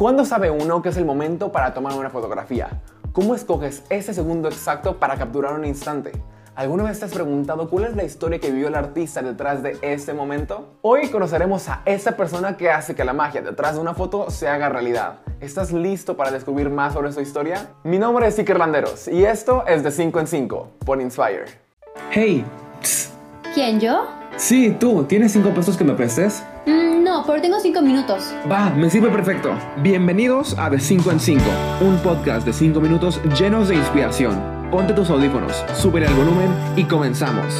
¿Cuándo sabe uno que es el momento para tomar una fotografía? ¿Cómo escoges ese segundo exacto para capturar un instante? ¿Alguna vez te has preguntado cuál es la historia que vivió el artista detrás de ese momento? Hoy conoceremos a esa persona que hace que la magia detrás de una foto se haga realidad. ¿Estás listo para descubrir más sobre su historia? Mi nombre es Iker Landeros y esto es de 5 en 5 por Inspire. Hey, ¿Quién, yo? Sí, tú, ¿tienes cinco pesos que me prestes? Mm, no, pero tengo cinco minutos. Va, me sirve perfecto. Bienvenidos a De 5 en 5, un podcast de 5 minutos llenos de inspiración. Ponte tus audífonos, sube el volumen y comenzamos.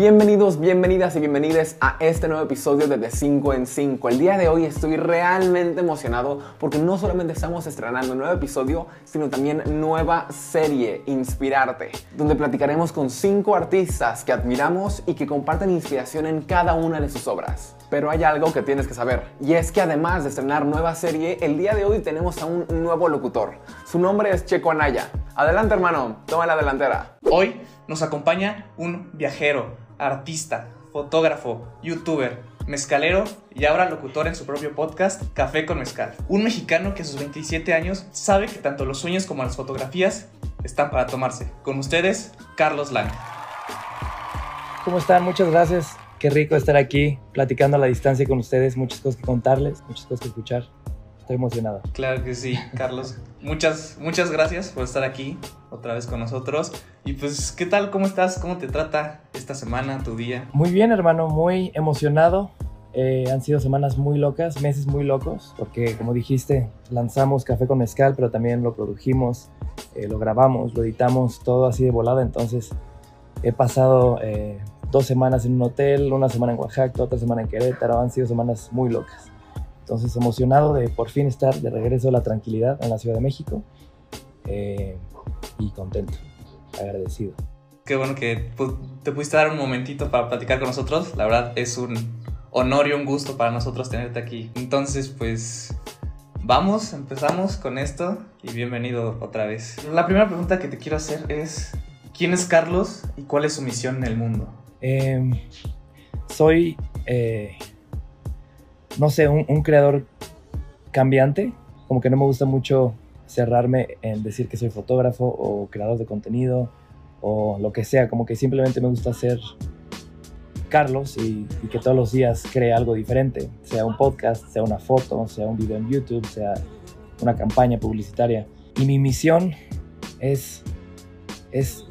Bienvenidos, bienvenidas y bienvenidas a este nuevo episodio de De 5 en 5. El día de hoy estoy realmente emocionado porque no solamente estamos estrenando un nuevo episodio, sino también nueva serie, Inspirarte, donde platicaremos con 5 artistas que admiramos y que comparten inspiración en cada una de sus obras. Pero hay algo que tienes que saber, y es que además de estrenar nueva serie, el día de hoy tenemos a un nuevo locutor. Su nombre es Checo Anaya. Adelante hermano, toma la delantera. Hoy nos acompaña un viajero, artista, fotógrafo, youtuber, mezcalero y ahora locutor en su propio podcast Café con Mezcal. Un mexicano que a sus 27 años sabe que tanto los sueños como las fotografías están para tomarse. Con ustedes, Carlos Lang. ¿Cómo están? Muchas gracias. Qué rico estar aquí platicando a la distancia con ustedes. Muchas cosas que contarles, muchas cosas que escuchar. Estoy emocionado. Claro que sí, Carlos. Muchas, muchas gracias por estar aquí otra vez con nosotros. Y pues, ¿qué tal? ¿Cómo estás? ¿Cómo te trata esta semana, tu día? Muy bien, hermano, muy emocionado. Eh, han sido semanas muy locas, meses muy locos, porque como dijiste, lanzamos Café con Mezcal, pero también lo produjimos, eh, lo grabamos, lo editamos, todo así de volada. Entonces, he pasado eh, dos semanas en un hotel, una semana en Oaxaca, otra semana en Querétaro. Han sido semanas muy locas. Entonces, emocionado de por fin estar de regreso a la tranquilidad en la Ciudad de México eh, y contento, agradecido. Qué bueno que te pudiste dar un momentito para platicar con nosotros. La verdad es un honor y un gusto para nosotros tenerte aquí. Entonces, pues vamos, empezamos con esto y bienvenido otra vez. La primera pregunta que te quiero hacer es, ¿quién es Carlos y cuál es su misión en el mundo? Eh, soy, eh, no sé, un, un creador cambiante. Como que no me gusta mucho cerrarme en decir que soy fotógrafo o creador de contenido o lo que sea. Como que simplemente me gusta ser Carlos y, y que todos los días cree algo diferente. Sea un podcast, sea una foto, sea un video en YouTube, sea una campaña publicitaria. Y mi misión es, es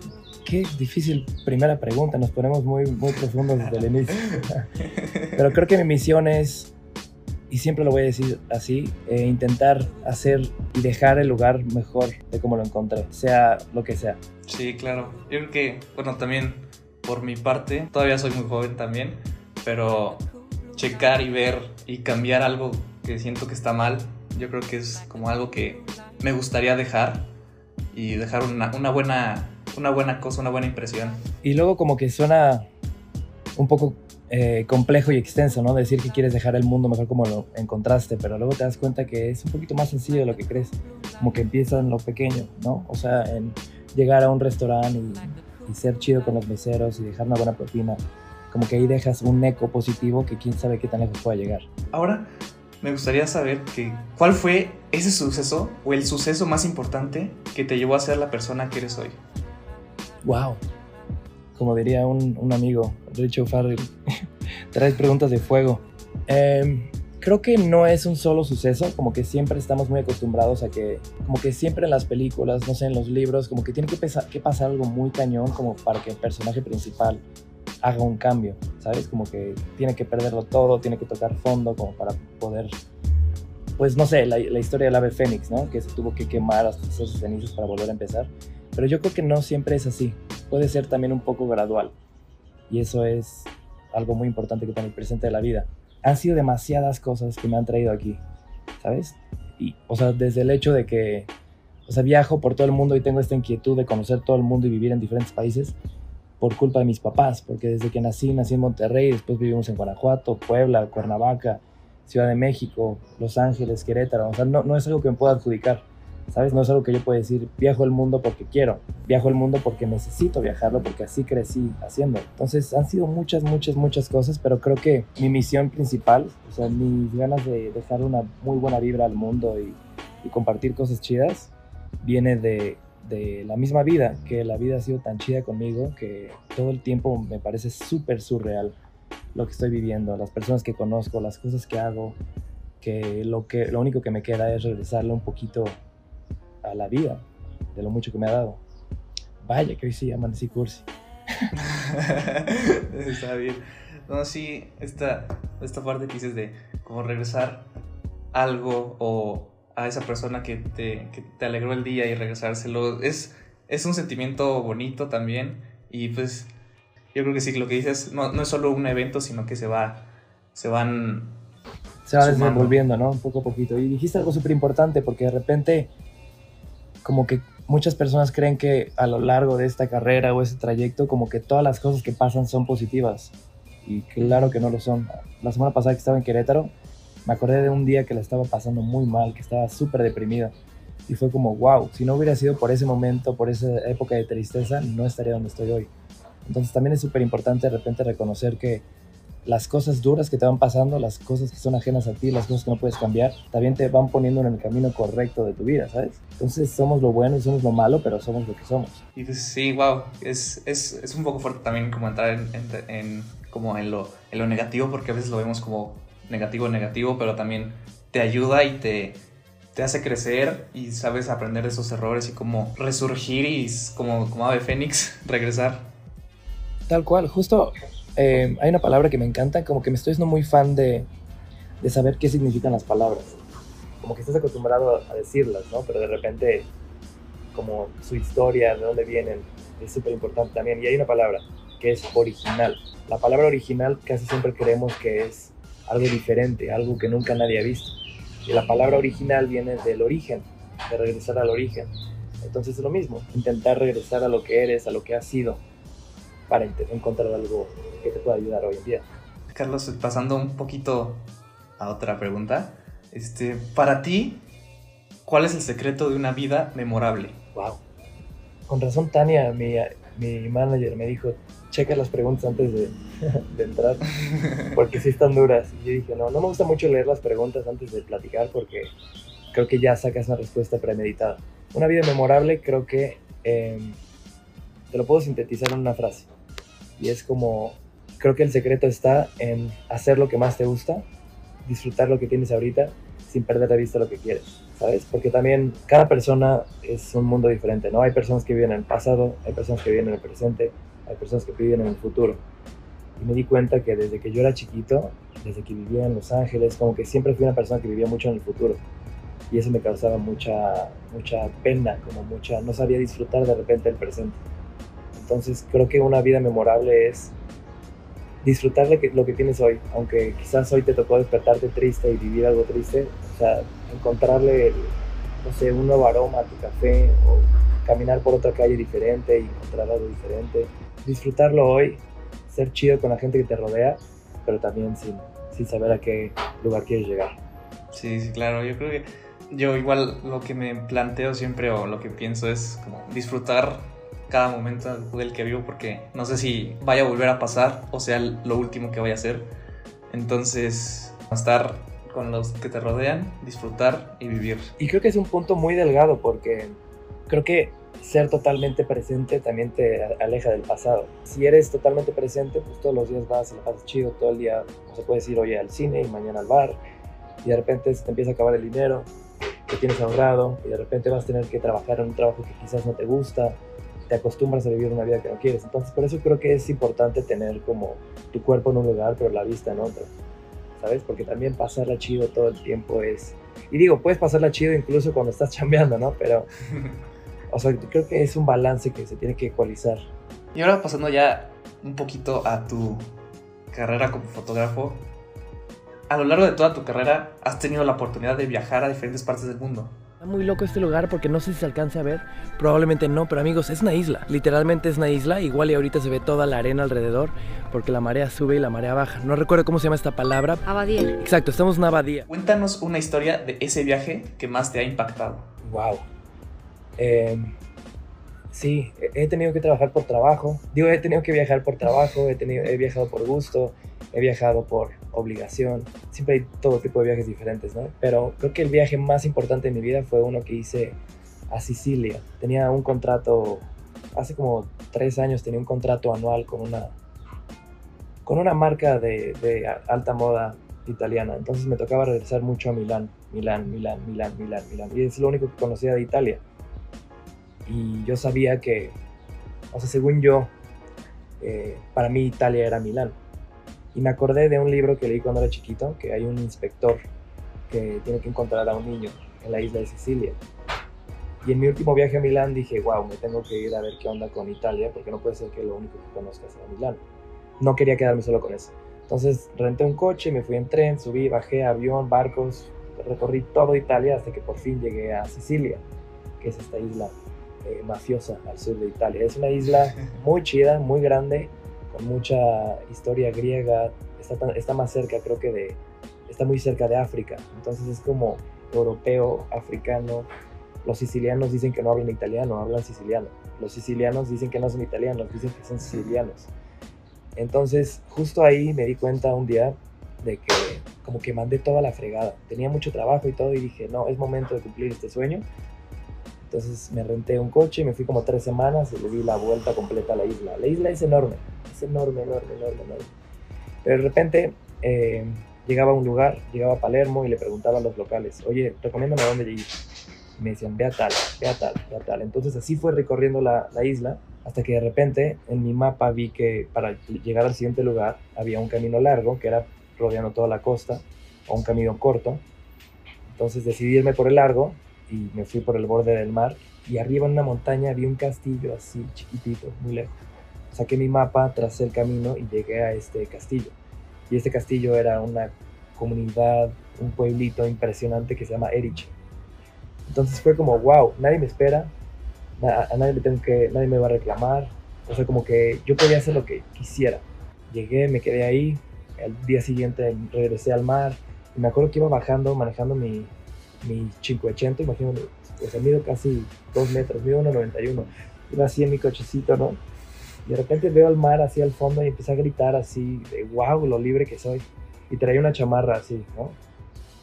qué difícil primera pregunta, nos ponemos muy, muy profundos desde el inicio. Pero creo que mi misión es, y siempre lo voy a decir así, eh, intentar hacer y dejar el lugar mejor de como lo encontré, sea lo que sea. Sí, claro. Yo creo que, bueno, también por mi parte, todavía soy muy joven también, pero checar y ver y cambiar algo que siento que está mal, yo creo que es como algo que me gustaría dejar y dejar una, una buena, una buena cosa, una buena impresión. Y luego como que suena un poco eh, complejo y extenso, ¿no? Decir que quieres dejar el mundo mejor como lo encontraste, pero luego te das cuenta que es un poquito más sencillo de lo que crees. Como que empieza en lo pequeño, ¿no? O sea, en llegar a un restaurante y, y ser chido con los meseros y dejar una buena propina. Como que ahí dejas un eco positivo que quién sabe qué tan lejos pueda llegar. Ahora, me gustaría saber que, cuál fue ese suceso o el suceso más importante que te llevó a ser la persona que eres hoy. Wow. Como diría un, un amigo, Richard Farrell, traes preguntas de fuego. Em, creo que no es un solo suceso, como que siempre estamos muy acostumbrados a que, como que siempre en las películas, no sé, en los libros, como que tiene que pasar algo muy cañón como para que el personaje principal haga un cambio, ¿sabes? Como que tiene que perderlo todo, tiene que tocar fondo como para poder, pues no sé, la, la historia del ave fénix, ¿no? Que se tuvo que quemar hasta sus cenizas para volver a empezar. Pero yo creo que no siempre es así. Puede ser también un poco gradual. Y eso es algo muy importante que tener presente de la vida. Han sido demasiadas cosas que me han traído aquí, ¿sabes? Y, o sea, desde el hecho de que, o sea, viajo por todo el mundo y tengo esta inquietud de conocer todo el mundo y vivir en diferentes países por culpa de mis papás, porque desde que nací, nací en Monterrey, después vivimos en Guanajuato, Puebla, Cuernavaca, Ciudad de México, Los Ángeles, Querétaro. O sea, no, no es algo que me pueda adjudicar ¿Sabes? No es algo que yo pueda decir, viajo el mundo porque quiero, viajo el mundo porque necesito viajarlo, porque así crecí haciendo. Entonces han sido muchas, muchas, muchas cosas, pero creo que mi misión principal, o sea, mis ganas de dejar una muy buena vibra al mundo y, y compartir cosas chidas, viene de, de la misma vida, que la vida ha sido tan chida conmigo que todo el tiempo me parece súper surreal lo que estoy viviendo, las personas que conozco, las cosas que hago, que lo, que lo único que me queda es regresarle un poquito a la vida, de lo mucho que me ha dado. Vaya, que hoy sí amanecí cursi. Está bien. No, sí, esta, esta parte que dices de como regresar algo o a esa persona que te, que te alegró el día y regresárselo, es, es un sentimiento bonito también. Y pues yo creo que sí, lo que dices no, no es solo un evento, sino que se va, se van... Se va desenvolviendo, ¿no? Un poco a poquito. Y dijiste algo súper importante porque de repente como que muchas personas creen que a lo largo de esta carrera o ese trayecto como que todas las cosas que pasan son positivas. Y claro que no lo son. La semana pasada que estaba en Querétaro, me acordé de un día que la estaba pasando muy mal, que estaba súper deprimida. Y fue como, wow, si no hubiera sido por ese momento, por esa época de tristeza, no estaría donde estoy hoy. Entonces también es súper importante de repente reconocer que las cosas duras que te van pasando, las cosas que son ajenas a ti, las cosas que no puedes cambiar, también te van poniendo en el camino correcto de tu vida, ¿sabes? Entonces somos lo bueno y somos lo malo, pero somos lo que somos. Y pues sí, wow, es, es, es un poco fuerte también como entrar en, en- en- como en lo, en lo negativo, porque a veces lo vemos como negativo, negativo, pero también te ayuda y te, te hace crecer y sabes aprender de esos errores y como resurgir y como, como ave fénix, regresar. Tal cual, justo eh, hay una palabra que me encanta, como que me estoy siendo muy fan de, de saber qué significan las palabras. Como que estás acostumbrado a decirlas, ¿no? Pero de repente, como su historia, de dónde vienen, es súper importante también. Y hay una palabra que es original. La palabra original casi siempre creemos que es algo diferente, algo que nunca nadie ha visto. Y la palabra original viene del origen, de regresar al origen. Entonces es lo mismo, intentar regresar a lo que eres, a lo que has sido, para encontrar algo que te pueda ayudar hoy en día. Carlos, pasando un poquito a otra pregunta, este, para ti, ¿cuál es el secreto de una vida memorable? Wow. Con razón, Tania, mi, mi manager, me dijo, checa las preguntas antes de, de entrar, porque sí están duras. Y yo dije, no, no me gusta mucho leer las preguntas antes de platicar porque creo que ya sacas una respuesta premeditada. Una vida memorable creo que eh, te lo puedo sintetizar en una frase. Y es como, creo que el secreto está en hacer lo que más te gusta, disfrutar lo que tienes ahorita sin perder de vista lo que quieres, ¿sabes? Porque también cada persona es un mundo diferente, ¿no? Hay personas que viven en el pasado, hay personas que viven en el presente, hay personas que viven en el futuro. Y me di cuenta que desde que yo era chiquito, desde que vivía en Los Ángeles, como que siempre fui una persona que vivía mucho en el futuro. Y eso me causaba mucha, mucha pena, como mucha, no sabía disfrutar de repente el presente. Entonces creo que una vida memorable es disfrutar lo que, lo que tienes hoy, aunque quizás hoy te tocó despertarte triste y vivir algo triste, o sea, encontrarle, no sé, un nuevo aroma a tu café o caminar por otra calle diferente y encontrar algo diferente, disfrutarlo hoy, ser chido con la gente que te rodea, pero también sin, sin saber a qué lugar quieres llegar. Sí, sí, claro. Yo creo que yo igual lo que me planteo siempre o lo que pienso es como disfrutar cada momento del que vivo porque no sé si vaya a volver a pasar o sea lo último que vaya a hacer. Entonces, estar con los que te rodean, disfrutar y vivir. Y creo que es un punto muy delgado porque creo que ser totalmente presente también te aleja del pasado. Si eres totalmente presente, pues todos los días vas y la pasas chido, todo el día no se puedes ir hoy al cine y mañana al bar y de repente se te empieza a acabar el dinero que tienes ahorrado y de repente vas a tener que trabajar en un trabajo que quizás no te gusta, te acostumbras a vivir una vida que no quieres. Entonces por eso creo que es importante tener como tu cuerpo en un lugar pero la vista en otro, ¿sabes? Porque también pasarla chido todo el tiempo es... Y digo, puedes pasarla chido incluso cuando estás chambeando, ¿no? Pero, o sea, creo que es un balance que se tiene que ecualizar. Y ahora pasando ya un poquito a tu carrera como fotógrafo. A lo largo de toda tu carrera has tenido la oportunidad de viajar a diferentes partes del mundo. Está muy loco este lugar porque no sé si se alcance a ver. Probablemente no, pero amigos, es una isla. Literalmente es una isla. Igual y ahorita se ve toda la arena alrededor porque la marea sube y la marea baja. No recuerdo cómo se llama esta palabra. Abadía. Exacto, estamos en una abadía. Cuéntanos una historia de ese viaje que más te ha impactado. Wow. Eh, sí, he he tenido que trabajar por trabajo. Digo, he tenido que viajar por trabajo, he, tenido, he viajado por gusto, he viajado por obligación. Siempre hay todo tipo de viajes diferentes, ¿no? Pero creo que el viaje más importante de mi vida fue uno que hice a Sicilia. Tenía un contrato, hace como tres años tenía un contrato anual con una, con una marca de, alta moda italiana. Entonces me tocaba regresar mucho a Milán, Milán, Milán, Milán, Milán, Milán. Y es lo único que conocía de Italia. Y yo sabía que, o sea, según yo, eh, para mí Italia era Milán. Y me acordé de un libro que leí cuando era chiquito, que hay un inspector que tiene que encontrar a un niño en la isla de Sicilia. Y en mi último viaje a Milán dije, wow, me tengo que ir a ver qué onda con Italia, porque no puede ser que lo único que conozca sea Milán. No quería quedarme solo con eso. Entonces renté un coche, me fui en tren, subí, bajé, avión, barcos, recorrí todo Italia hasta que por fin llegué a Sicilia, que es esta isla eh, mafiosa al sur de Italia. Es una isla muy chida, muy grande, con mucha historia griega. Está, más cerca, creo que de. Está muy cerca de África. Entonces es como europeo, africano. Los sicilianos dicen que no hablan italiano, hablan siciliano. Los sicilianos dicen que no son italianos, dicen que son sicilianos. Entonces, justo ahí me di cuenta un día de que como que mandé toda la fregada. Tenía mucho trabajo y todo y dije, no, es momento de cumplir este sueño. Entonces me renté un coche, me fui como tres semanas y le di la vuelta completa a la isla. La isla es enorme, es enorme, enorme, enorme, enorme. Pero de repente eh, llegaba a un lugar, llegaba a Palermo y le preguntaba a los locales, oye, recomiéndame dónde ir. Y me decían, ve a tal, ve a tal, ve a tal. Entonces así fue recorriendo la, la isla hasta que de repente en mi mapa vi que para llegar al siguiente lugar había un camino largo que era rodeando toda la costa o un camino corto. Entonces decidí irme por el largo y me fui por el borde del mar y arriba en una montaña vi un castillo así chiquitito, muy lejos. Saqué mi mapa, tracé el camino y llegué a este castillo. Y este castillo era una comunidad, un pueblito impresionante que se llama Erice. Entonces fue como, wow, nadie me espera, na- a nadie le tengo que, nadie me va a reclamar. O sea, como que yo podía hacer lo que quisiera. Llegué, me quedé ahí, al día siguiente regresé al mar y me acuerdo que iba bajando, manejando mi, mi 580, imagínate, o sea, mido casi 2 metros, mido 1,91. Iba así en mi cochecito, ¿no? Y de repente veo al mar así al fondo y empecé a gritar así de wow, lo libre que soy. Y traía una chamarra así, ¿no?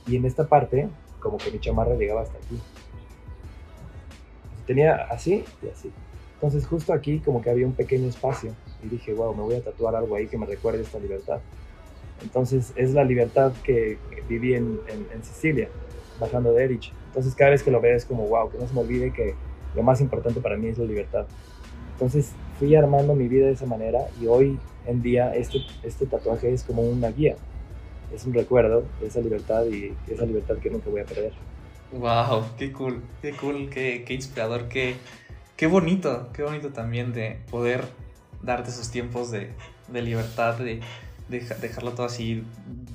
Y en esta parte, como que mi chamarra llegaba hasta aquí. Tenía así y así. Entonces justo aquí como que había un pequeño espacio y dije, wow, me voy a tatuar algo ahí que me recuerde esta libertad. Entonces es la libertad que viví en, Sicilia, bajando de Erich. Entonces cada vez que lo veo es como, wow, que no se me olvide que lo más importante para mí es la libertad. Entonces fui armando mi vida de esa manera y hoy en día este, este tatuaje es como una guía. Es un recuerdo de esa libertad y esa libertad que nunca voy a perder. Wow, qué cool, qué cool, qué, qué inspirador, qué, qué bonito, qué bonito también de poder darte esos tiempos de, de libertad, de, de deja- dejarlo todo así,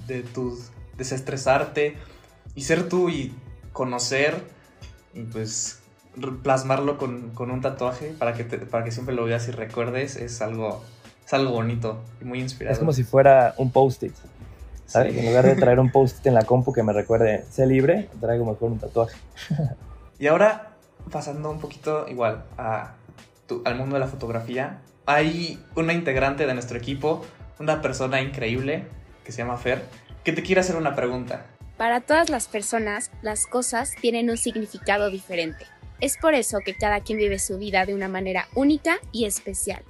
de tus, desestresarte y ser tú y conocer y pues plasmarlo con, con un tatuaje para que, te- para que siempre lo veas y recuerdes es algo, es algo bonito y muy inspirador. Es como si fuera un post-it. ¿sabes? Sí. En lugar de traer un post-it en la compu que me recuerde, sé libre, traigo mejor un tatuaje. Y ahora, pasando un poquito igual a tu- al mundo de la fotografía, hay una integrante de nuestro equipo, una persona increíble que se llama Fer, que te quiere hacer una pregunta. Para todas las personas, las cosas tienen un significado diferente. Es por eso que cada quien vive su vida de una manera única y especial.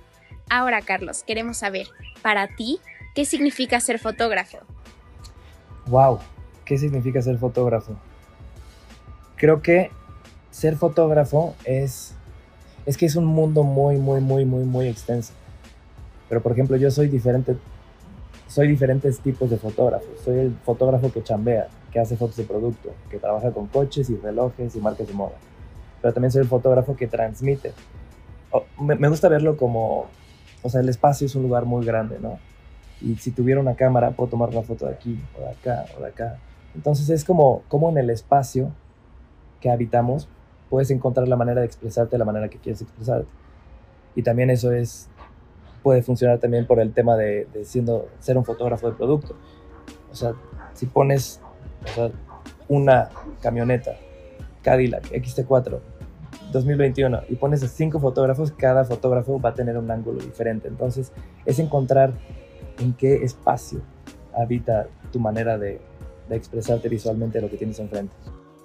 Ahora, Carlos, queremos saber, para ti, ¿qué significa ser fotógrafo? Wow, ¿qué significa ser fotógrafo? Creo que ser fotógrafo es es que es un mundo muy muy muy muy muy extenso. Pero por ejemplo, yo soy diferente soy diferentes tipos de fotógrafos. Soy el fotógrafo que chambea, que hace fotos de producto, que trabaja con coches y relojes y marcas de moda. Pero también soy el fotógrafo que transmite. O- me, me gusta verlo como, o sea, el espacio es un lugar muy grande, ¿no? Y si tuviera una cámara, puedo tomar una foto de aquí, o de acá, o de acá. Entonces es como, como en el espacio que habitamos, puedes encontrar la manera de expresarte de la manera que quieres expresarte. Y también eso es, puede funcionar también por el tema de, de siendo, ser un fotógrafo de producto. O sea, si pones o sea, una camioneta Cadillac XT4 2021 y pones a cinco fotógrafos, cada fotógrafo va a tener un ángulo diferente. Entonces es encontrar en qué espacio habita tu manera de, de expresarte visualmente lo que tienes enfrente.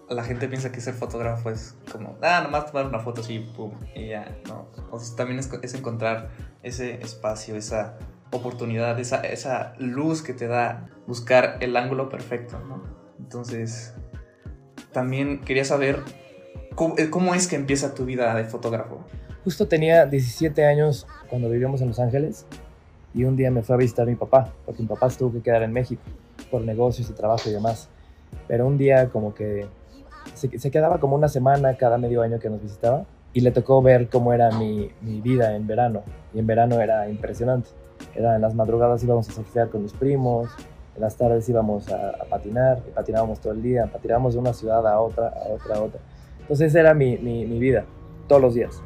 La gente piensa que ser fotógrafo es como, ah, nomás tomar una foto así, pum, y ya, no. O sea, también es, es encontrar ese espacio, esa oportunidad, esa, esa luz que te da buscar el ángulo perfecto, ¿no? Entonces, también quería saber cómo, eh, cómo es que empieza tu vida de fotógrafo. Justo tenía 17 años cuando vivíamos en Los Ángeles y un día me fue a visitar mi papá, porque mi papá se tuvo que quedar en México por negocios y trabajo y demás. Pero un día como que se, se quedaba como una semana cada medio año que nos visitaba y le tocó ver cómo era mi, mi vida en verano. Y en verano era impresionante. Era en las madrugadas íbamos a surfear con mis primos, en las tardes íbamos a, a patinar, y patinábamos todo el día, patinábamos de una ciudad a otra, a otra, a otra. Entonces esa era mi, mi, mi vida, todos los días.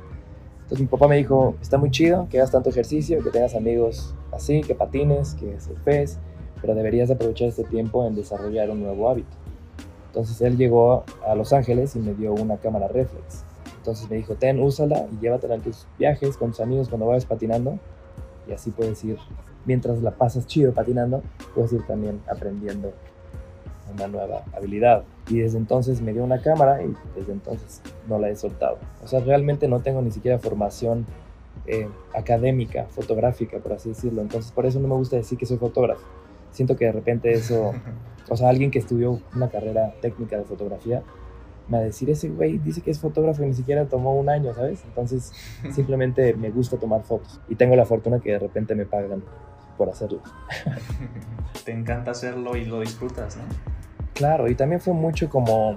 Entonces mi papá me dijo, está muy chido que hagas tanto ejercicio, que tengas amigos así, que patines, que surfes, pero deberías aprovechar este tiempo en desarrollar un nuevo hábito. Entonces él llegó a Los Ángeles y me dio una cámara reflex. Entonces me dijo, ten, úsala y llévatela en tus viajes con tus amigos cuando vayas patinando. Y así puedes ir, mientras la pasas chido patinando, puedes ir también aprendiendo una nueva habilidad. Y desde entonces me dio una cámara y desde entonces no la he soltado. O sea, realmente no tengo ni siquiera formación eh, académica, fotográfica, por así decirlo. Entonces por eso no me gusta decir que soy fotógrafo. Siento que de repente eso, o sea, alguien que estudió una carrera técnica de fotografía, me va a decir, ese güey dice que es fotógrafo y ni siquiera tomó un año, ¿sabes? Entonces simplemente me gusta tomar fotos y tengo la fortuna que de repente me pagan por hacerlo. Te encanta hacerlo y lo disfrutas, ¿no? Claro, y también fue mucho como,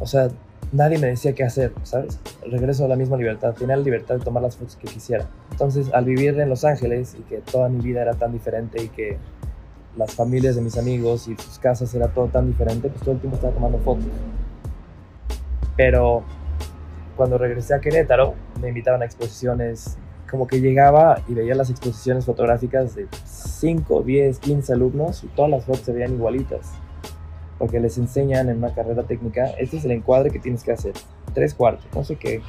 o sea, nadie me decía qué hacer, ¿sabes? Regreso a la misma libertad, tenía la libertad de tomar las fotos que quisiera. Entonces, al vivir en Los Ángeles y que toda mi vida era tan diferente y que las familias de mis amigos y sus casas era todo tan diferente, pues todo el tiempo estaba tomando fotos. Pero cuando regresé a Querétaro, me invitaban a exposiciones, como que llegaba y veía las exposiciones fotográficas de 5, 10, 15 alumnos y todas las fotos se veían igualitas porque les enseñan en una carrera técnica, este es el encuadre que tienes que hacer, tres cuartos, no sé qué.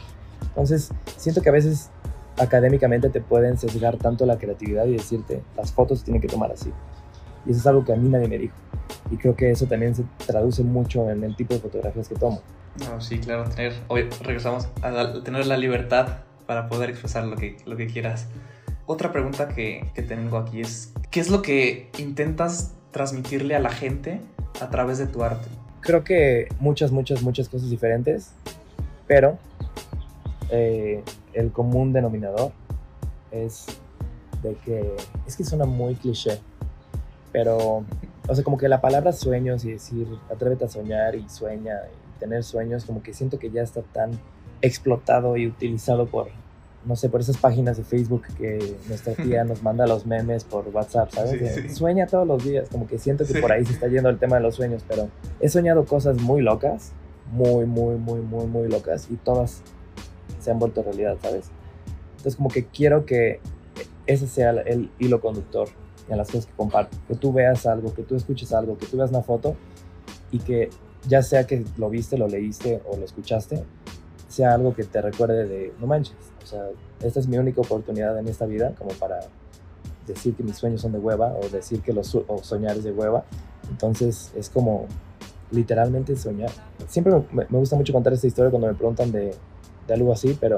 Entonces, siento que a veces académicamente te pueden sesgar tanto la creatividad y decirte, las fotos se tienen que tomar así. Y eso es algo que a mí nadie me dijo. Y creo que eso también se traduce mucho en el tipo de fotografías que tomo. No, sí, claro, tener, hoy regresamos a la- tener la libertad para poder expresar lo que, lo que quieras. Otra pregunta que, que tengo aquí es, ¿qué es lo que intentas transmitirle a la gente a través de tu arte? Creo que muchas, muchas, muchas cosas diferentes, pero eh, el común denominador es de que, es que suena muy cliché, pero, o sea, como que la palabra sueños y decir, atrévete a soñar y sueña y tener sueños, como que siento que ya está tan explotado y utilizado por, no sé, por esas páginas de Facebook que nuestra tía nos manda los memes por WhatsApp, ¿sabes? Sí, De, sí. Sueña todos los días, como que siento que Sí. por ahí se está yendo el tema de los sueños, pero he soñado cosas muy locas, muy, muy, muy, muy, muy locas y todas se han vuelto realidad, ¿sabes? Entonces como que quiero que ese sea el- el hilo conductor en las cosas que comparto, que tú veas algo, que tú escuches algo, que tú veas una foto y que ya sea que lo viste, lo leíste o lo escuchaste, sea algo que te recuerde de, no manches, o sea, esta es mi única oportunidad en esta vida como para decir que mis sueños son de hueva o decir que los o soñar es de hueva. Entonces es como literalmente soñar. Siempre me, me gusta mucho contar esta historia cuando me preguntan de, de algo así, pero,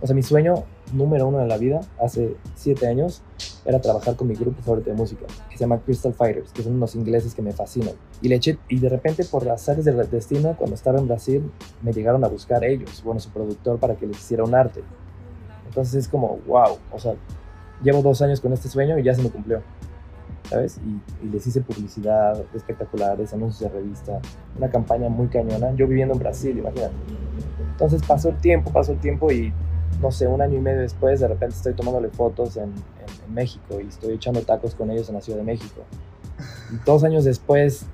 o sea, mi sueño número uno en la vida, hace siete años, era trabajar con mi grupo favorito de música, que se llama Crystal Fighters, que son unos ingleses que me fascinan. Y le eché, y de repente por las áreas del destino, cuando estaba en Brasil, me llegaron a buscar ellos, bueno, su productor, para que les hiciera un arte. Entonces es como, wow, o sea, llevo dos años con este sueño y ya se me cumplió. ¿Sabes? Y, y les hice publicidad espectaculares, anuncios de revista, una campaña muy cañona. Yo viviendo en Brasil, imagínate. Entonces pasó el tiempo, pasó el tiempo y no sé, un año y medio después de repente estoy tomándole fotos en, en- en México y estoy echando tacos con ellos en la Ciudad de México. Y dos años después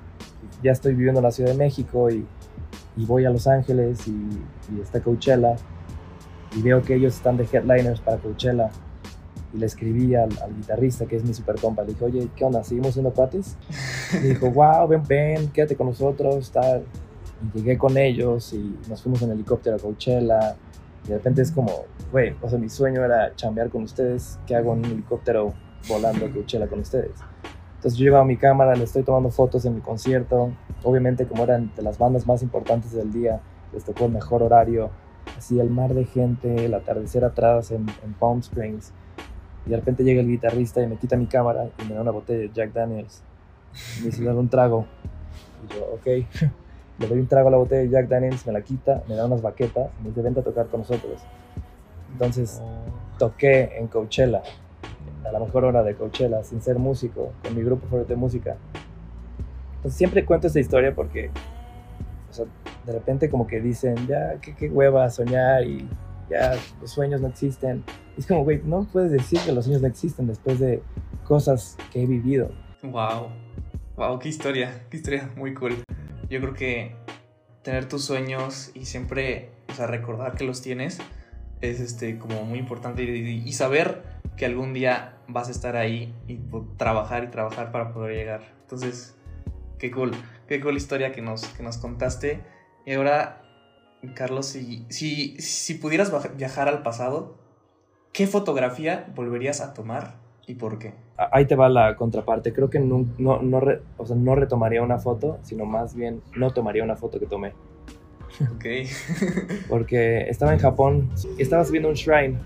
ya estoy viviendo en la Ciudad de México y, y voy a Los Ángeles y, y está Coachella y veo que ellos están de headliners para Coachella y le escribí al, al guitarrista que es mi super compa, le dije, oye, ¿qué onda? ¿Seguimos siendo cuates? Y dijo, wow, ven, ven, quédate con nosotros, tal. Y llegué con ellos y nos fuimos en helicóptero a Coachella. Y de repente es como, güey, o sea, mi sueño era chambear con ustedes. ¿Qué hago en un helicóptero volando a Coachella con ustedes? Entonces yo llevaba mi cámara, le estoy tomando fotos en mi concierto. Obviamente como eran de las bandas más importantes del día, les tocó el mejor horario. Así el mar de gente, el atardecer atrás en, en Palm Springs. Y de repente llega el guitarrista y me quita mi cámara y me da una botella de Jack Daniels. Y me dice, dale un trago. Y yo, ok. Le doy un trago a la botella de Jack Daniels, me la quita, me da unas baquetas me dice, vente a tocar con nosotros. Entonces toqué en Coachella, a la mejor hora de Coachella, sin ser músico, con mi grupo favorito de música. Entonces siempre cuento esta historia porque, o sea, de repente como que dicen, ya, qué, qué hueva soñar y ya los sueños no existen. Es como, güey, no puedes decir que los sueños no existen después de cosas que he vivido. Wow. Wow, qué historia, qué historia muy cool. Yo creo que tener tus sueños y siempre, o sea, recordar que los tienes es este como muy importante y, saber que algún día vas a estar ahí y trabajar y trabajar para poder llegar. Entonces, qué cool, qué cool historia que nos, que nos contaste. Y ahora, Carlos, si, si, si pudieras viajar al pasado, ¿qué fotografía volverías a tomar y por qué? Ahí te va la contraparte. Creo que no, no, no, re- o sea, no retomaría una foto, sino más bien no tomaría una foto que tomé. Ok. Porque estaba en Japón y estaba subiendo un shrine,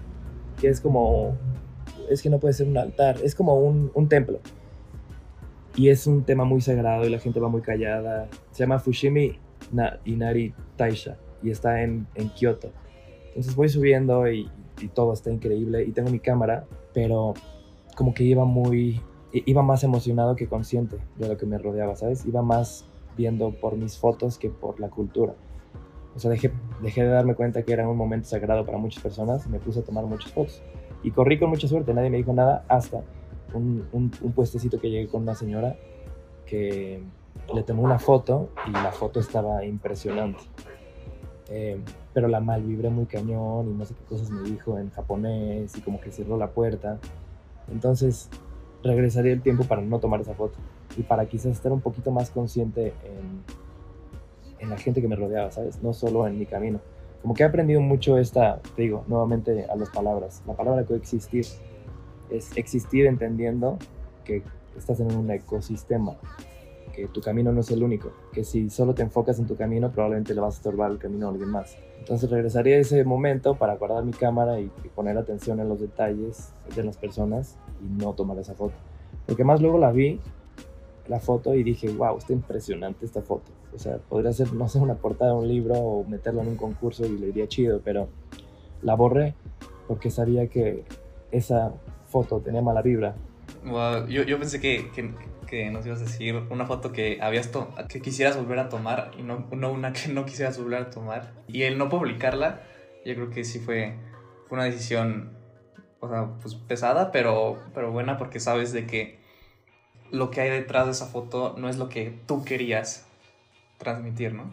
que es como, es que no puede ser un altar, es como un, un templo. Y es un tema muy sagrado y la gente va muy callada. Se llama Fushimi Na- Inari Taisha y está en, en Kioto. Entonces voy subiendo y, y todo está increíble y tengo mi cámara, pero como que iba muy, iba más emocionado que consciente de lo que me rodeaba, ¿sabes? Iba más viendo por mis fotos que por la cultura. O sea, dejé, dejé de darme cuenta que era un momento sagrado para muchas personas y me puse a tomar muchas fotos. Y corrí con mucha suerte, nadie me dijo nada hasta un, un, un puestecito que llegué con una señora que le tomé una foto y la foto estaba impresionante. Eh, pero la mal vibré muy cañón y no sé qué cosas me dijo en japonés y como que cerró la puerta. Entonces regresaría el tiempo para no tomar esa foto y para quizás estar un poquito más consciente en, la gente que me rodeaba, ¿sabes? No solo en mi camino. Como que he aprendido mucho esta, te digo, nuevamente a las palabras. La palabra coexistir es existir entendiendo que estás en un ecosistema, que tu camino no es el único, que si solo te enfocas en tu camino probablemente le vas a estorbar el camino a alguien más. Entonces regresaría a ese momento para guardar mi cámara y, poner atención en los detalles de las personas y no tomar esa foto. Porque más luego la vi, la foto, y dije, wow, está impresionante esta foto. O sea, podría ser, no sé, una portada de un libro o meterla en un concurso y le iría chido, pero la borré porque sabía que esa foto tenía mala vibra. Wow, yo, yo pensé que, que, que nos ibas a decir una foto que habías to- que quisieras volver a tomar y no, no una que no quisieras volver a tomar. Y el no publicarla, yo creo que sí fue, una decisión, o sea, pues pesada, pero, pero buena porque sabes de que lo que hay detrás de esa foto no es lo que tú querías transmitir, ¿no?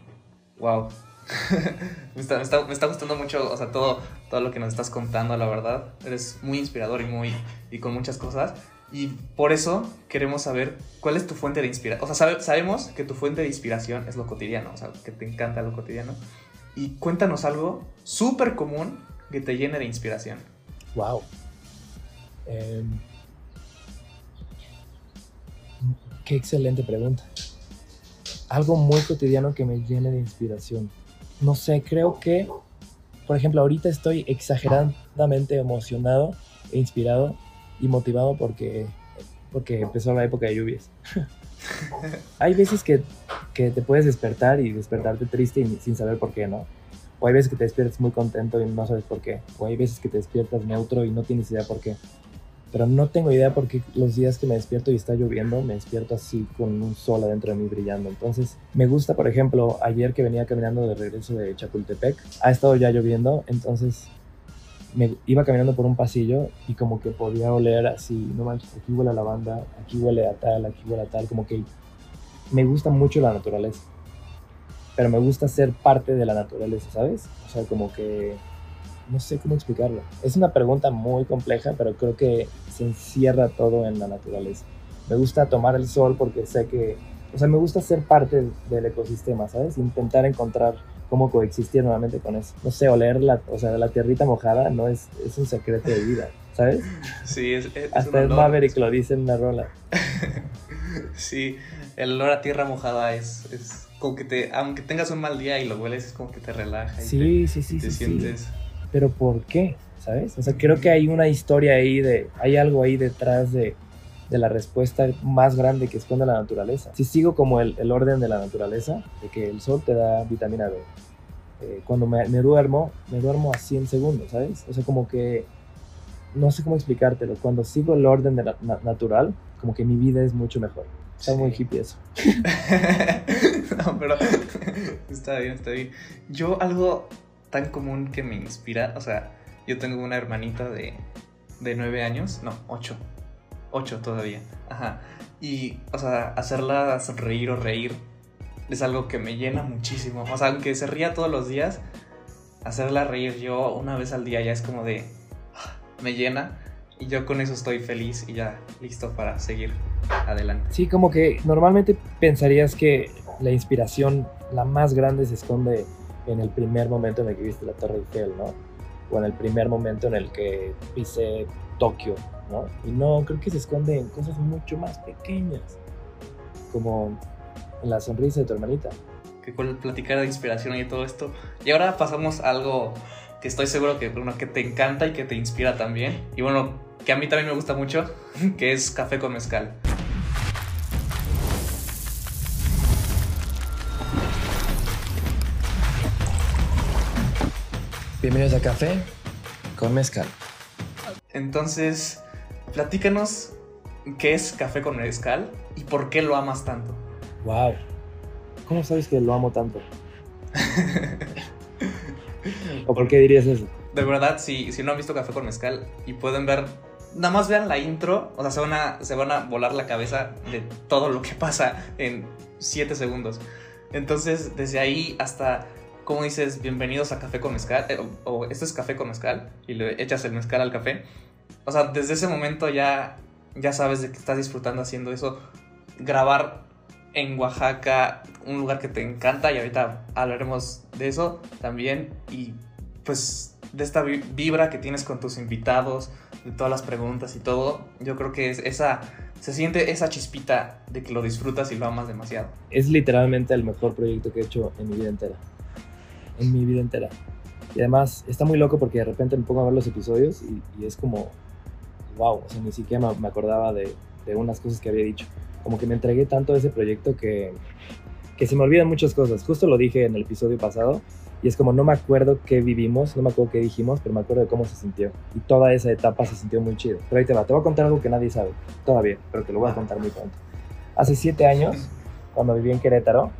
Wow. me, está, me, está, me está gustando mucho, o sea, todo, todo lo que nos estás contando, la verdad. Eres muy inspirador y muy y con muchas cosas. Y por eso queremos saber cuál es tu fuente de inspiración. O sea, sabe- sabemos que tu fuente de inspiración es lo cotidiano, o sea, que te encanta lo cotidiano. Y cuéntanos algo súper común que te llene de inspiración. Wow. Em, qué excelente pregunta. Algo muy cotidiano que me llene de inspiración. No sé, creo que, por ejemplo, ahorita estoy exageradamente emocionado e inspirado y motivado porque, porque empezó la época de lluvias. Hay veces que, que te puedes despertar y despertarte triste y sin saber por qué, ¿no? O hay veces que te despiertas muy contento y no sabes por qué. O hay veces que te despiertas neutro y no tienes idea por qué. Pero no tengo idea por qué los días que me despierto y está lloviendo, me despierto así con un sol adentro de mí brillando. Entonces, me gusta, por ejemplo, ayer que venía caminando de regreso de Chapultepec, ha estado ya lloviendo, entonces me iba caminando por un pasillo y como que podía oler así, no manches, aquí huele a lavanda, aquí huele a tal, aquí huele a tal, como que me gusta mucho la naturaleza pero me gusta ser parte de la naturaleza, ¿sabes? O sea, como que no sé cómo explicarlo. Es una pregunta muy compleja, pero creo que se encierra todo en la naturaleza. Me gusta tomar el sol porque sé que o sea, me gusta ser parte del ecosistema, ¿sabes? Intentar encontrar cómo coexistir nuevamente con eso. No sé, oler la, o sea, la tierrita mojada no es, es un secreto de vida, ¿sabes? Sí, es, es Hasta el Maverick lo dice en una rola. sí, el olor a tierra mojada es, es como que te, aunque tengas un mal día y lo hueles, es como que te relaja. Y Sí, te, sí, sí, te sí, sí. sientes. Pero ¿por qué? ¿Sabes? O sea, creo que hay una historia ahí de, hay algo ahí detrás de, de la respuesta más grande que esconde la naturaleza. Si sigo como el, el orden de la naturaleza, de que el sol te da vitamina D, eh, cuando me, me duermo, me duermo a 100 segundos, ¿sabes? O sea, como que, no sé cómo explicártelo, cuando sigo el orden de la, na- natural, como que mi vida es mucho mejor. Está Sí. muy hippie eso. no, pero está bien, está bien. Yo algo tan común que me inspira, o sea, yo tengo una hermanita de, de nueve años, no, ocho, ocho todavía, ajá. Y, o sea, hacerla sonreír o reír es algo que me llena muchísimo. O sea, aunque se ría todos los días, hacerla reír yo una vez al día ya es como de, ah, me llena. Y yo con eso estoy feliz y ya listo para seguir adelante. Sí, como que normalmente pensarías que la inspiración, la más grande, se esconde en el primer momento en el que viste la Torre Eiffel, ¿no? O en el primer momento en el que pisé Tokio, ¿no? Y no, creo que se esconde en cosas mucho más pequeñas, como en la sonrisa de tu hermanita. que con platicar de inspiración y todo esto. Y ahora pasamos a algo que estoy seguro que, bueno, que te encanta y que te inspira también. Y bueno, que a mí también me gusta mucho, que es café con mezcal. Bienvenidos a Café con Mezcal. Entonces, platícanos qué es café con mezcal y por qué lo amas tanto. Wow. ¿Cómo sabes que lo amo tanto? ¿O por qué dirías eso? De verdad, si, si no han visto café con mezcal y pueden ver, nada más vean la intro, o sea, se van a, se van a volar la cabeza de todo lo que pasa en 7 segundos. Entonces, desde ahí hasta, como dices, bienvenidos a Café con Mezcal, eh, o, o esto es Café con Mezcal, y le echas el mezcal al café. O sea, desde ese momento ya, ya sabes de que estás disfrutando haciendo eso. Grabar en Oaxaca, un lugar que te encanta, y ahorita hablaremos de eso también. Y pues de esta vi- vibra que tienes con tus invitados, de todas las preguntas y todo, yo creo que es esa, se siente esa chispita de que lo disfrutas y lo amas demasiado. es literalmente el mejor proyecto que he hecho en mi vida entera. En mi vida entera. Y además está muy loco porque de repente me pongo a ver los episodios y, y es como, wow, o sea, ni siquiera me, acordaba de, de unas cosas que había dicho. Como que me entregué tanto a ese proyecto que, que se me olvidan muchas cosas. Justo lo dije en el episodio pasado y es como no me acuerdo qué vivimos, no me acuerdo qué dijimos, pero me acuerdo de cómo se sintió. Y toda esa etapa se sintió muy chido. Pero ahí te va, te voy a contar algo que nadie sabe todavía, pero te lo voy a contar muy pronto. Hace siete años, cuando viví en Querétaro,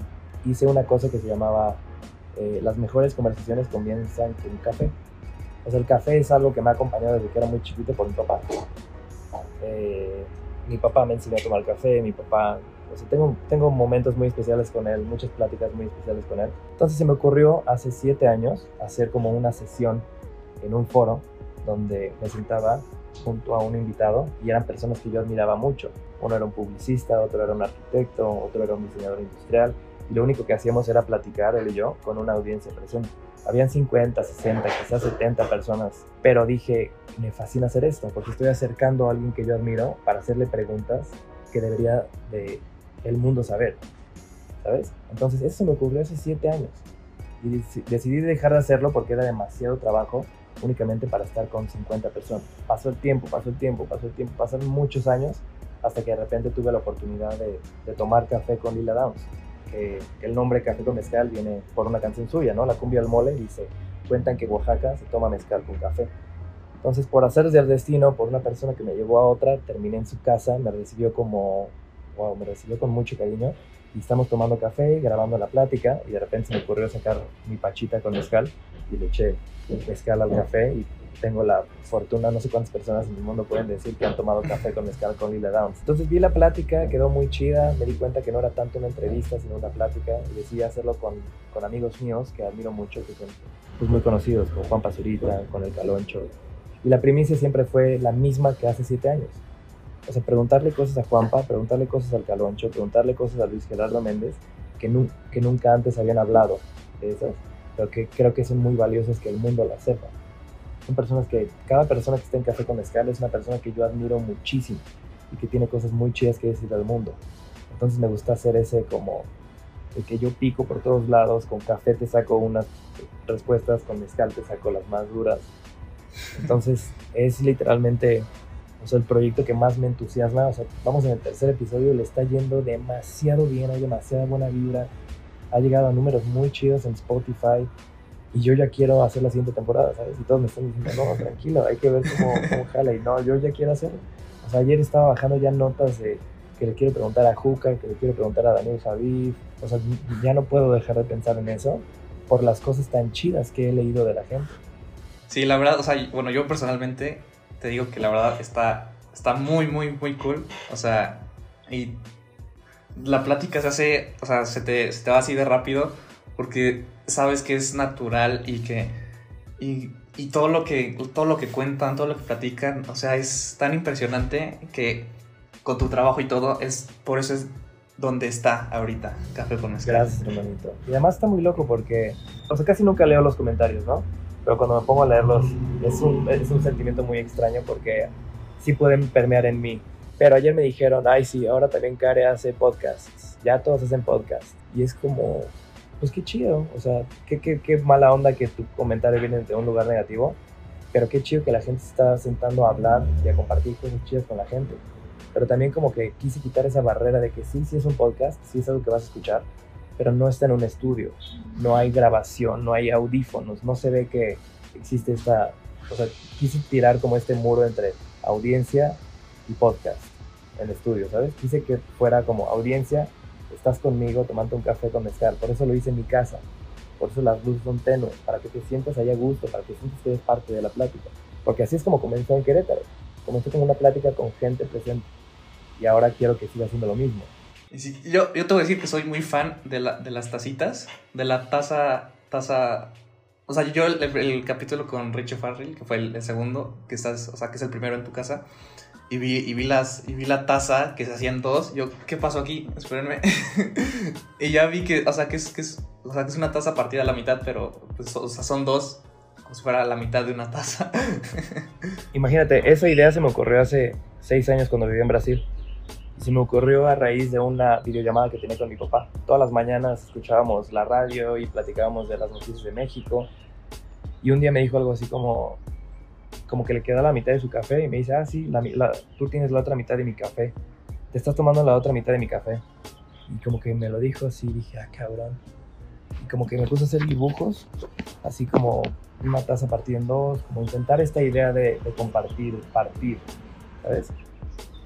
hice una cosa que se llamaba eh, Las mejores conversaciones comienzan con un café. O sea, el café es algo que me ha acompañado desde que era muy chiquito por mi papá. Eh, mi papá me enseñó a tomar café, mi papá, o sea, tengo, tengo momentos muy especiales con él, muchas pláticas muy especiales con él. Entonces se me ocurrió hace siete años hacer como una sesión en un foro donde me sentaba junto a un invitado y eran personas que yo admiraba mucho. Uno era un publicista, otro era un arquitecto, otro era un diseñador industrial y lo único que hacíamos era platicar él y yo con una audiencia presente. Habían 50, 60, quizás 70 personas, pero dije, me fascina hacer esto porque estoy acercando a alguien que yo admiro para hacerle preguntas que debería de el mundo saber, ¿sabes? Entonces eso me ocurrió hace 7 años y deci- decidí dejar de hacerlo porque era demasiado trabajo únicamente para estar con 50 personas. Pasó el tiempo, pasó el tiempo, pasó el tiempo, pasaron muchos años hasta que de repente tuve la oportunidad de, de tomar café con Lila Downs. Que el nombre Café con Mezcal viene por una canción suya, ¿no? La cumbia al mole dice, cuentan que Oaxaca se toma mezcal con café. Entonces, por hacer del destino, por una persona que me llevó a otra, terminé en su casa, me recibió como, wow, me recibió con mucho cariño y estamos tomando café, grabando la plática y de repente se me ocurrió sacar mi pachita con mezcal y le eché mezcal al café y tengo la fortuna, no sé cuántas personas en el mundo pueden decir que han tomado café con mezcal con Lila Downs. Entonces vi la plática, quedó muy chida, me di cuenta que no era tanto una entrevista, sino una plática y decidí hacerlo con, con amigos míos que admiro mucho, que son pues, muy conocidos, como Juan Pazurita, con El Caloncho. Y la primicia siempre fue la misma que hace siete años. O sea, preguntarle cosas a Juanpa, preguntarle cosas al Caloncho, preguntarle cosas a Luis Gerardo Méndez, que, nu- que nunca antes habían hablado de esas, pero que creo que son muy valiosas que el mundo las sepa. Son personas que, cada persona que está en Café con Mezcal es una persona que yo admiro muchísimo y que tiene cosas muy chidas que decir al mundo. Entonces me gusta hacer ese como, de que yo pico por todos lados, con café te saco unas respuestas, con mezcal te saco las más duras. Entonces es literalmente o sea, el proyecto que más me entusiasma. O sea, vamos en el tercer episodio, le está yendo demasiado bien, hay demasiada buena vibra. Ha llegado a números muy chidos en Spotify. Y yo ya quiero hacer la siguiente temporada, ¿sabes? Y todos me están diciendo, no, tranquilo, hay que ver cómo, cómo jala. Y no, yo ya quiero hacerlo. O sea, ayer estaba bajando ya notas de que le quiero preguntar a Juca, que le quiero preguntar a Daniel Javid. O sea, ya no puedo dejar de pensar en eso por las cosas tan chidas que he leído de la gente. Sí, la verdad, o sea, bueno, yo personalmente te digo que la verdad está, está muy, muy, muy cool. O sea, y la plática se hace, o sea, se te, se te va así de rápido porque sabes que es natural y que, y, todo lo que, todo lo que cuentan, todo lo que platican, o sea, es tan impresionante que con tu trabajo y todo, es, por eso es donde está ahorita Café con Mezcal. Gracias, hermanito. Y además está muy loco porque, o sea, casi nunca leo los comentarios, ¿no? Pero cuando me pongo a leerlos es un, es un sentimiento muy extraño porque sí pueden permear en mí. Pero ayer me dijeron, ay, sí, ahora también Care hace podcasts. Ya todos hacen podcasts. Y es como, pues qué chido. O sea, qué, qué, qué mala onda que tu comentario viene de un lugar negativo. Pero qué chido que la gente se está sentando a hablar y a compartir cosas chidas con la gente. Pero también como que quise quitar esa barrera de que sí, sí es un podcast, sí es algo que vas a escuchar, pero no está en un estudio, no hay grabación, no hay audífonos, no se ve que existe esta, o sea, quise tirar como este muro entre audiencia y podcast en estudio, ¿sabes? Quise que fuera como audiencia, estás conmigo tomando un café con mezcal, por eso lo hice en mi casa, por eso las luces son tenues, para que te sientas ahí a gusto, para que sientas que eres parte de la plática, porque así es como comenzó en Querétaro, comenzó con una plática con gente presente. Y ahora quiero que siga haciendo lo mismo. Yo, yo te voy a decir que soy muy fan de, la, de las tacitas, de la taza, taza... O sea, yo el, el capítulo con Richie Farrell, que fue el, el, segundo, que estás, o sea, que es el primero en tu casa, y vi, y vi, las, y vi la taza que se hacían dos, yo, ¿qué pasó aquí? Espérenme. y ya vi que, o sea, que es, que es, o sea, que es una taza partida a la mitad, pero, pues, o sea, son dos, como si fuera la mitad de una taza. Imagínate, esa idea se me ocurrió hace seis años cuando viví en Brasil se me ocurrió a raíz de una videollamada que tenía con mi papá. Todas las mañanas escuchábamos la radio y platicábamos de las noticias de México. Y un día me dijo algo así como, como que le queda la mitad de su café y me dice, ah, sí, la, la, tú tienes la otra mitad de mi café. Te estás tomando la otra mitad de mi café. Y como que me lo dijo así, dije, ah, cabrón. Y como que me puse a hacer dibujos, así como una taza partida en dos, como intentar esta idea de, de compartir, partir, ¿sabes?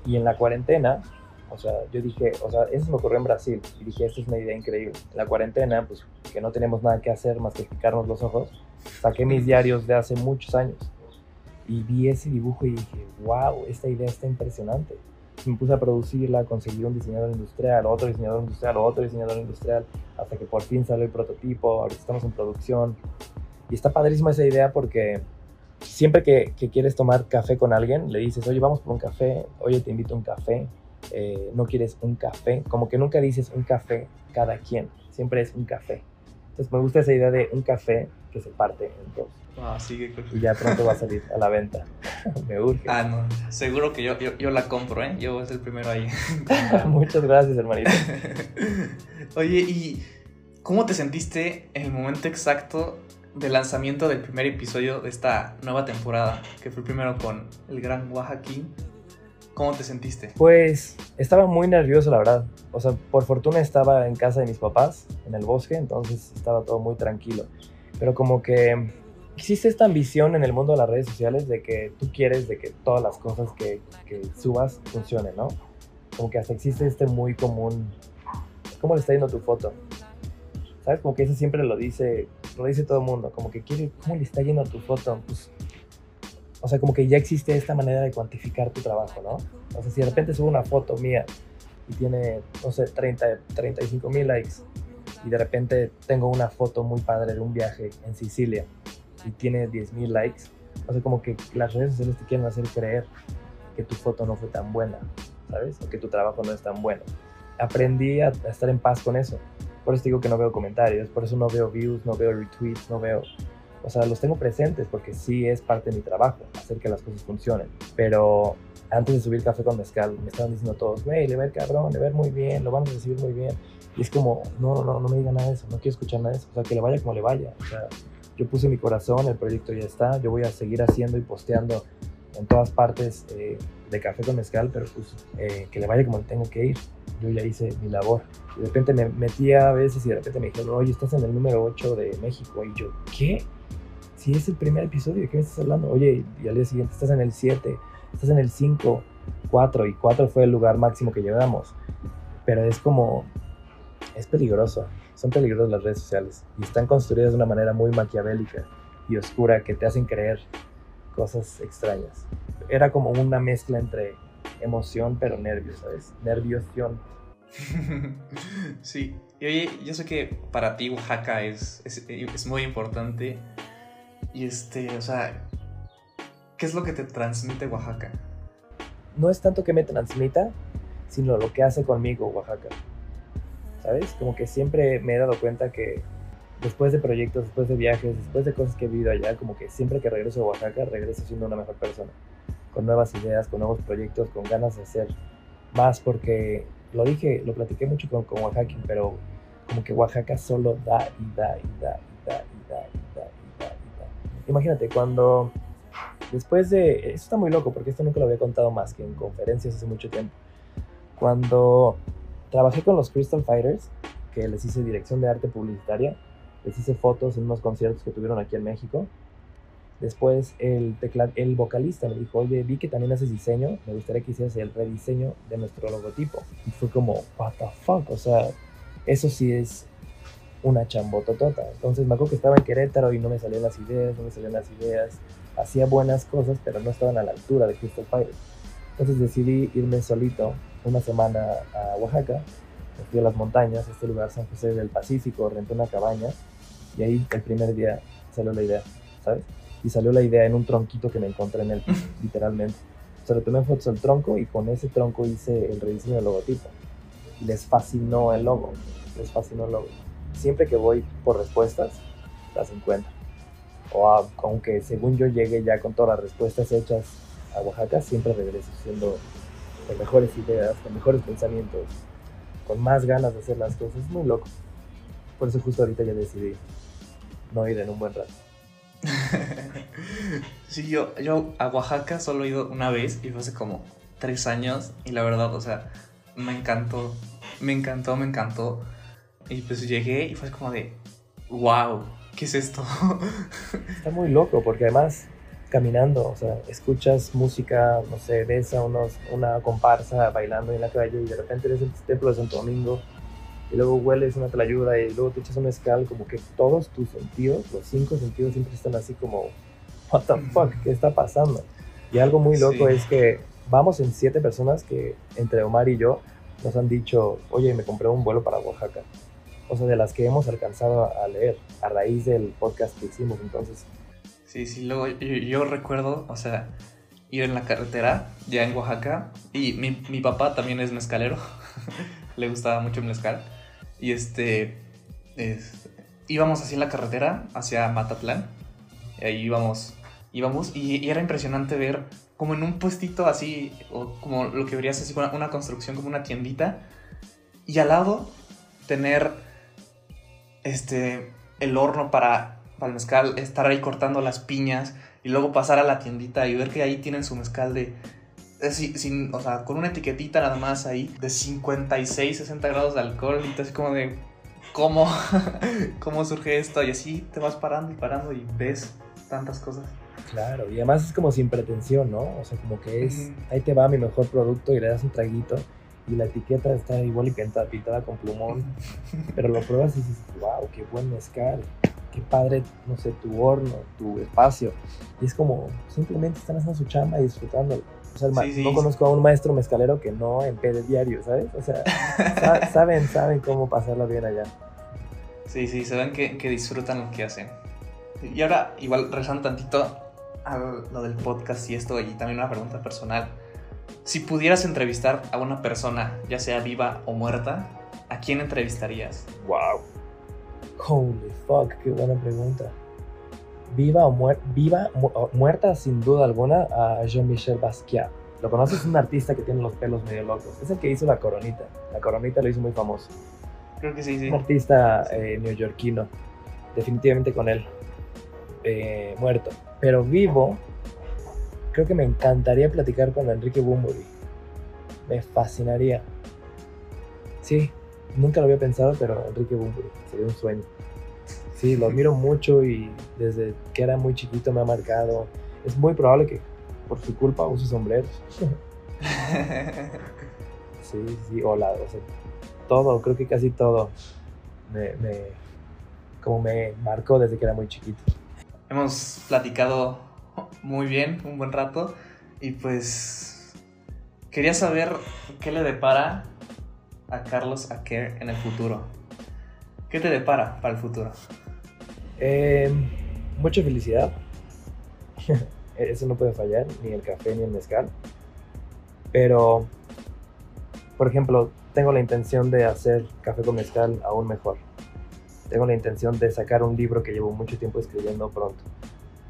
Y en la cuarentena, o sea, yo dije, o sea, eso me ocurrió en Brasil y dije, esta es una idea increíble. En la cuarentena, pues que no tenemos nada que hacer más que picarnos los ojos, saqué mis diarios de hace muchos años y vi ese dibujo y dije, wow, esta idea está impresionante. Me puse a producirla, conseguí un diseñador industrial, otro diseñador industrial, otro diseñador industrial, hasta que por fin salió el prototipo, ahorita estamos en producción. Y está padrísima esa idea porque siempre que, que quieres tomar café con alguien, le dices, oye, vamos por un café, oye, te invito a un café, eh, no quieres un café, como que nunca dices un café cada quien, siempre es un café. Entonces me gusta esa idea de un café que se parte en dos. Ah, qué cool. Y ya pronto va a salir a la venta. me urge. Ah, no, seguro que yo, yo, yo la compro, ¿eh? Yo voy a ser el primero ahí. Muchas gracias, hermanito. Oye, ¿y cómo te sentiste en el momento exacto del lanzamiento del primer episodio de esta nueva temporada? Que fue primero con el gran Oaxaquín. ¿Cómo te sentiste? Pues estaba muy nervioso, la verdad. O sea, por fortuna estaba en casa de mis papás, en el bosque, entonces estaba todo muy tranquilo. Pero como que existe esta ambición en el mundo de las redes sociales de que tú quieres de que todas las cosas que, subas funcionen, ¿no? Como que hasta existe este muy común, ¿cómo le está yendo tu foto? ¿Sabes? Como que eso siempre lo dice, lo dice todo el mundo, como que quiere, ¿cómo le está yendo tu foto? Pues o sea, como que ya existe esta manera de cuantificar tu trabajo, ¿no? O sea, si de repente subo una foto mía y tiene, no sé, 30, 35 mil likes y de repente tengo una foto muy padre de un viaje en Sicilia y tiene 10 mil likes, o sea, como que las redes sociales te quieren hacer creer que tu foto no fue tan buena, ¿sabes? O que tu trabajo no es tan bueno. Aprendí a, a estar en paz con eso. Por eso digo que no veo comentarios, por eso no veo views, no veo retweets, no veo... O sea, los tengo presentes porque sí es parte de mi trabajo, hacer que las cosas funcionen. Pero antes de subir Café con Mezcal, me estaban diciendo todos, güey, le ir cabrón, le ir muy bien, lo vamos a recibir muy bien. Y es como, no, no, no me diga nada de eso, no quiero escuchar nada de eso. O sea, que le vaya como le vaya. O sea, yo puse mi corazón, el proyecto ya está, yo voy a seguir haciendo y posteando en todas partes eh, de Café con Mezcal, pero pues eh, que le vaya como le tengo que ir. Yo ya hice mi labor. Y de repente me metía a veces y de repente me dijeron, oye, estás en el número 8 de México. Y yo, ¿qué? Si es el primer episodio, ¿de qué me estás hablando? Oye, y al día siguiente estás en el 7, estás en el 5, 4, y 4 fue el lugar máximo que llegamos. Pero es como, es peligroso, son peligrosas las redes sociales y están construidas de una manera muy maquiavélica y oscura que te hacen creer cosas extrañas. Era como una mezcla entre emoción pero nervios, ¿sabes? Nervioción. sí, y oye, yo sé que para ti Oaxaca es, es, es muy importante y este, o sea, ¿qué es lo que te transmite Oaxaca? No es tanto que me transmita, sino lo que hace conmigo Oaxaca. ¿Sabes? Como que siempre me he dado cuenta que después de proyectos, después de viajes, después de cosas que he vivido allá, como que siempre que regreso a Oaxaca, regreso siendo una mejor persona. Con nuevas ideas, con nuevos proyectos, con ganas de hacer más, porque lo dije, lo platiqué mucho con, con Oaxaca, pero como que Oaxaca solo da y da y da y da y da y da y da y da. Imagínate, cuando después de... Esto está muy loco porque esto nunca lo había contado más que en conferencias hace mucho tiempo. Cuando trabajé con los Crystal Fighters, que les hice dirección de arte publicitaria, les hice fotos en unos conciertos que tuvieron aquí en México. Después el, teclad, el vocalista me dijo, oye, vi que también haces diseño, me gustaría que hicieras el rediseño de nuestro logotipo. Y fue como, what the fuck, o sea, eso sí es una chambototota. Entonces me acuerdo que estaba en Querétaro y no me salían las ideas, no me salían las ideas. Hacía buenas cosas, pero no estaban a la altura de Crystal Fighters. Entonces decidí irme solito una semana a Oaxaca, me fui a las montañas, este lugar San José del Pacífico, renté una cabaña y ahí el primer día salió la idea, ¿sabes? Y salió la idea en un tronquito que me encontré en él, literalmente. O sea, le tomé fotos al tronco y con ese tronco hice el rediseño del logotipo. Y les fascinó el logo, les fascinó el logo. Siempre que voy por respuestas, las encuentro. O a, aunque según yo llegue ya con todas las respuestas hechas a Oaxaca, siempre regreso siendo con mejores ideas, con mejores pensamientos, con más ganas de hacer las cosas. Muy loco. Por eso justo ahorita ya decidí no ir en un buen rato. sí, yo, yo a Oaxaca solo he ido una vez y fue hace como tres años y la verdad, o sea, me encantó, me encantó, me encantó. Y pues llegué y fue como de, wow, ¿qué es esto? Está muy loco porque además caminando, o sea, escuchas música, no sé, ves a unos, una comparsa bailando en la calle y de repente eres el templo de Santo Domingo y luego hueles una tlayuda y luego te echas un mezcal, como que todos tus sentidos, los cinco sentidos siempre están así como, what the fuck, ¿qué está pasando? Y algo muy loco sí. es que vamos en siete personas que entre Omar y yo nos han dicho, oye, me compré un vuelo para Oaxaca. O sea, de las que hemos alcanzado a leer a raíz del podcast que hicimos entonces. Sí, sí, luego yo, recuerdo, o sea, ir en la carretera, ya en Oaxaca, y mi, mi papá también es mezcalero, le gustaba mucho el mezcal, y este, es, íbamos así en la carretera hacia Matatlán, y ahí íbamos, íbamos, y, era impresionante ver como en un puestito así, o como lo que verías así, una construcción, como una tiendita, y al lado tener, este, el horno para para el mezcal, estar ahí cortando las piñas y luego pasar a la tiendita y ver que ahí tienen su mezcal de, de sin, sin, o sea, con una etiquetita nada más ahí de 56, 60 grados de alcohol y así como de cómo, cómo surge esto y así te vas parando y parando y ves tantas cosas. Claro, y además es como sin pretensión, ¿no? O sea, como que es, uh -huh. ahí te va mi mejor producto y le das un traguito y la etiqueta está igual y pintada, pintada con plumón, pero lo pruebas y dices, wow, qué buen mezcal qué padre, no sé, tu horno, tu espacio. Y es como, simplemente están haciendo su chamba y disfrutándolo. O sea, sí, sí, no sí. conozco a un maestro mezcalero que no empede diario, ¿sabes? O sea, sa saben, saben cómo pasarla bien allá. Sí, sí, saben que, que disfrutan lo que hacen. Y ahora, igual, rezando tantito a lo del podcast y esto, y también una pregunta personal. Si pudieras entrevistar a una persona, ya sea viva o muerta, ¿a quién entrevistarías? Wow. Holy fuck, qué buena pregunta. Viva o muer- viva, mu- muerta sin duda alguna a Jean-Michel Basquiat. ¿Lo conoces? Es un artista que tiene los pelos medio locos. Es el que hizo la coronita. La coronita lo hizo muy famoso. Creo que sí, sí. Un artista eh, neoyorquino. Definitivamente con él. eh, muerto. Pero vivo, creo que me encantaría platicar con Enrique Bunbury. Me fascinaría. Sí, nunca lo había pensado, pero Enrique Bunbury sería un sueño. Sí, lo admiro mucho y desde que era muy chiquito me ha marcado. Es muy probable que por su culpa use sombreros. Sí, sí, o, la, o sea, todo, creo que casi todo me, me- como me marcó desde que era muy chiquito. Hemos platicado muy bien, un buen rato, y pues quería saber qué le depara a Carlos Aker en el futuro. ¿Qué te depara para el futuro? Eh, mucha felicidad. Eso no puede fallar, ni el café ni el mezcal. Pero, por ejemplo, tengo la intención de hacer café con mezcal aún mejor. Tengo la intención de sacar un libro que llevo mucho tiempo escribiendo pronto.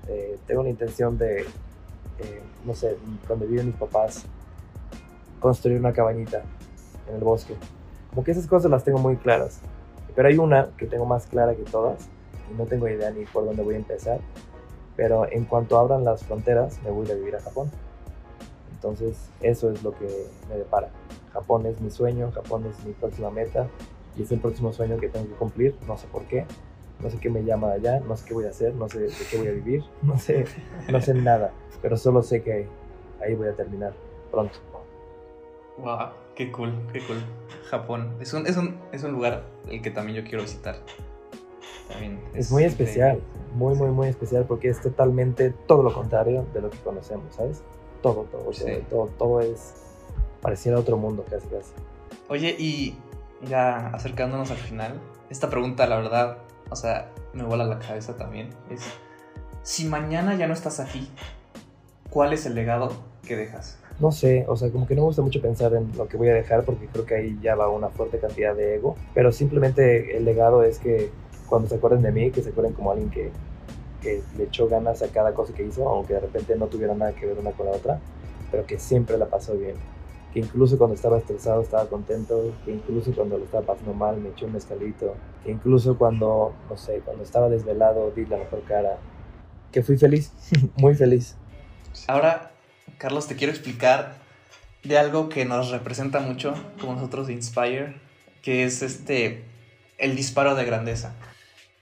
Eh, tengo la intención de, eh, no sé, donde viven mis papás, construir una cabañita en el bosque. Como que esas cosas las tengo muy claras. Pero hay una que tengo más clara que todas y no tengo idea ni por dónde voy a empezar. Pero en cuanto abran las fronteras, me voy a ir a vivir a Japón. Entonces, eso es lo que me depara. Japón es mi sueño, Japón es mi próxima meta y es el próximo sueño que tengo que cumplir. No sé por qué, no sé qué me llama de allá, no sé qué voy a hacer, no sé de qué voy a vivir, no sé, no sé nada. Pero solo sé que ahí voy a terminar pronto. Wow, qué cool, qué cool. Japón. Es un, es un, es un lugar el que también yo quiero visitar. También Es muy increíble. especial, muy, muy, muy especial porque es totalmente todo lo contrario de lo que conocemos, ¿sabes? Todo, todo, todo, Sí. todo, todo es, pareciera otro mundo casi, casi. Oye, y ya acercándonos al final, esta pregunta, la verdad, o sea, me vuela la cabeza también. Es, si mañana ya no estás aquí, ¿cuál es el legado que dejas? No sé, o sea, como que no me gusta mucho pensar en lo que voy a dejar porque creo que ahí ya va una fuerte cantidad de ego, pero simplemente el legado es que cuando se acuerden de mí, que se acuerden como alguien que, que le echó ganas a cada cosa que hizo, aunque de repente no tuviera nada que ver una con la otra, pero que siempre la pasó bien. Que incluso cuando estaba estresado estaba contento, que incluso cuando lo estaba pasando mal me echó un mezcalito, que incluso cuando, no sé, cuando estaba desvelado di la mejor cara, que fui feliz, muy feliz. Ahora, Carlos, te quiero explicar de algo que nos representa mucho, como nosotros de Inspire, que es este, el disparo de grandeza.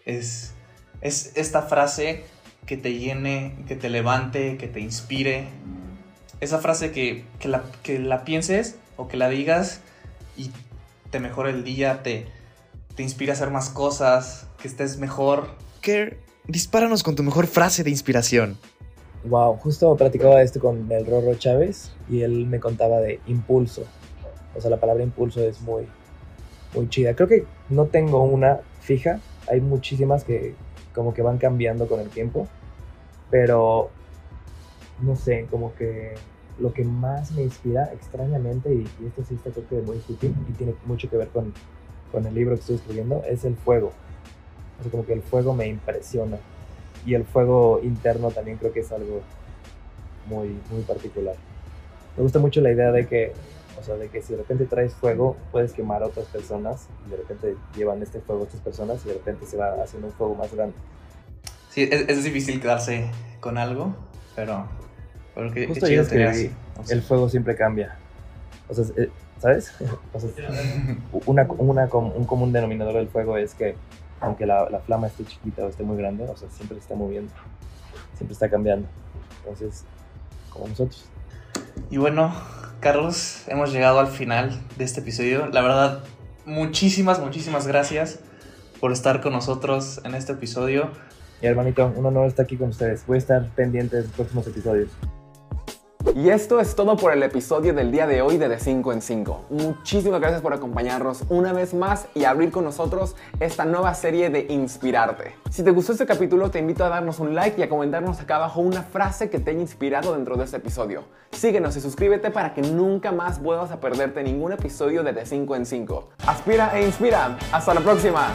Es, es esta frase que te llene, que te levante, que te inspire. Esa frase que, que, la, que la pienses o que la digas y te mejora el día, te, te inspira a hacer más cosas, que estés mejor. Kerr, dispáranos con tu mejor frase de inspiración. Wow, justo platicaba esto con el Rorro Chávez y él me contaba de impulso. O sea, la palabra impulso es muy, muy chida. Creo que no tengo una fija. Hay muchísimas que como que van cambiando con el tiempo. Pero, no sé, como que lo que más me inspira extrañamente, y, esto sí está creo que muy sutil y tiene mucho que ver con, con el libro que estoy escribiendo, es el fuego. O sea, como que el fuego me impresiona y el fuego interno también creo que es algo muy, muy particular. Me gusta mucho la idea de que, o sea, de que si de repente traes fuego, puedes quemar a otras personas y de repente llevan este fuego a otras personas y de repente se va haciendo un fuego más grande. Sí, es, es difícil quedarse con algo, pero... pero qué Justo tener escribí, así. O sea, el fuego siempre cambia. O sea, eh, ¿sabes? O sea, una, una un común denominador del fuego es que aunque la, la flama esté chiquita o esté muy grande, o sea, siempre se está moviendo, siempre está cambiando. Entonces, como nosotros. Y bueno, Carlos, hemos llegado al final de este episodio. La verdad, muchísimas, muchísimas gracias por estar con nosotros en este episodio. Y hermanito, un honor estar aquí con ustedes. Voy a estar pendiente de los próximos episodios. Y esto es todo por el episodio del día de hoy de De 5 en 5. Muchísimas gracias por acompañarnos una vez más y abrir con nosotros esta nueva serie de Inspirarte. Si te gustó este capítulo, te invito a darnos un like y a comentarnos acá abajo una frase que te haya inspirado dentro de este episodio. Síguenos y suscríbete para que nunca más vuelvas a perderte ningún episodio de De 5 en 5. Aspira e inspira. Hasta la próxima.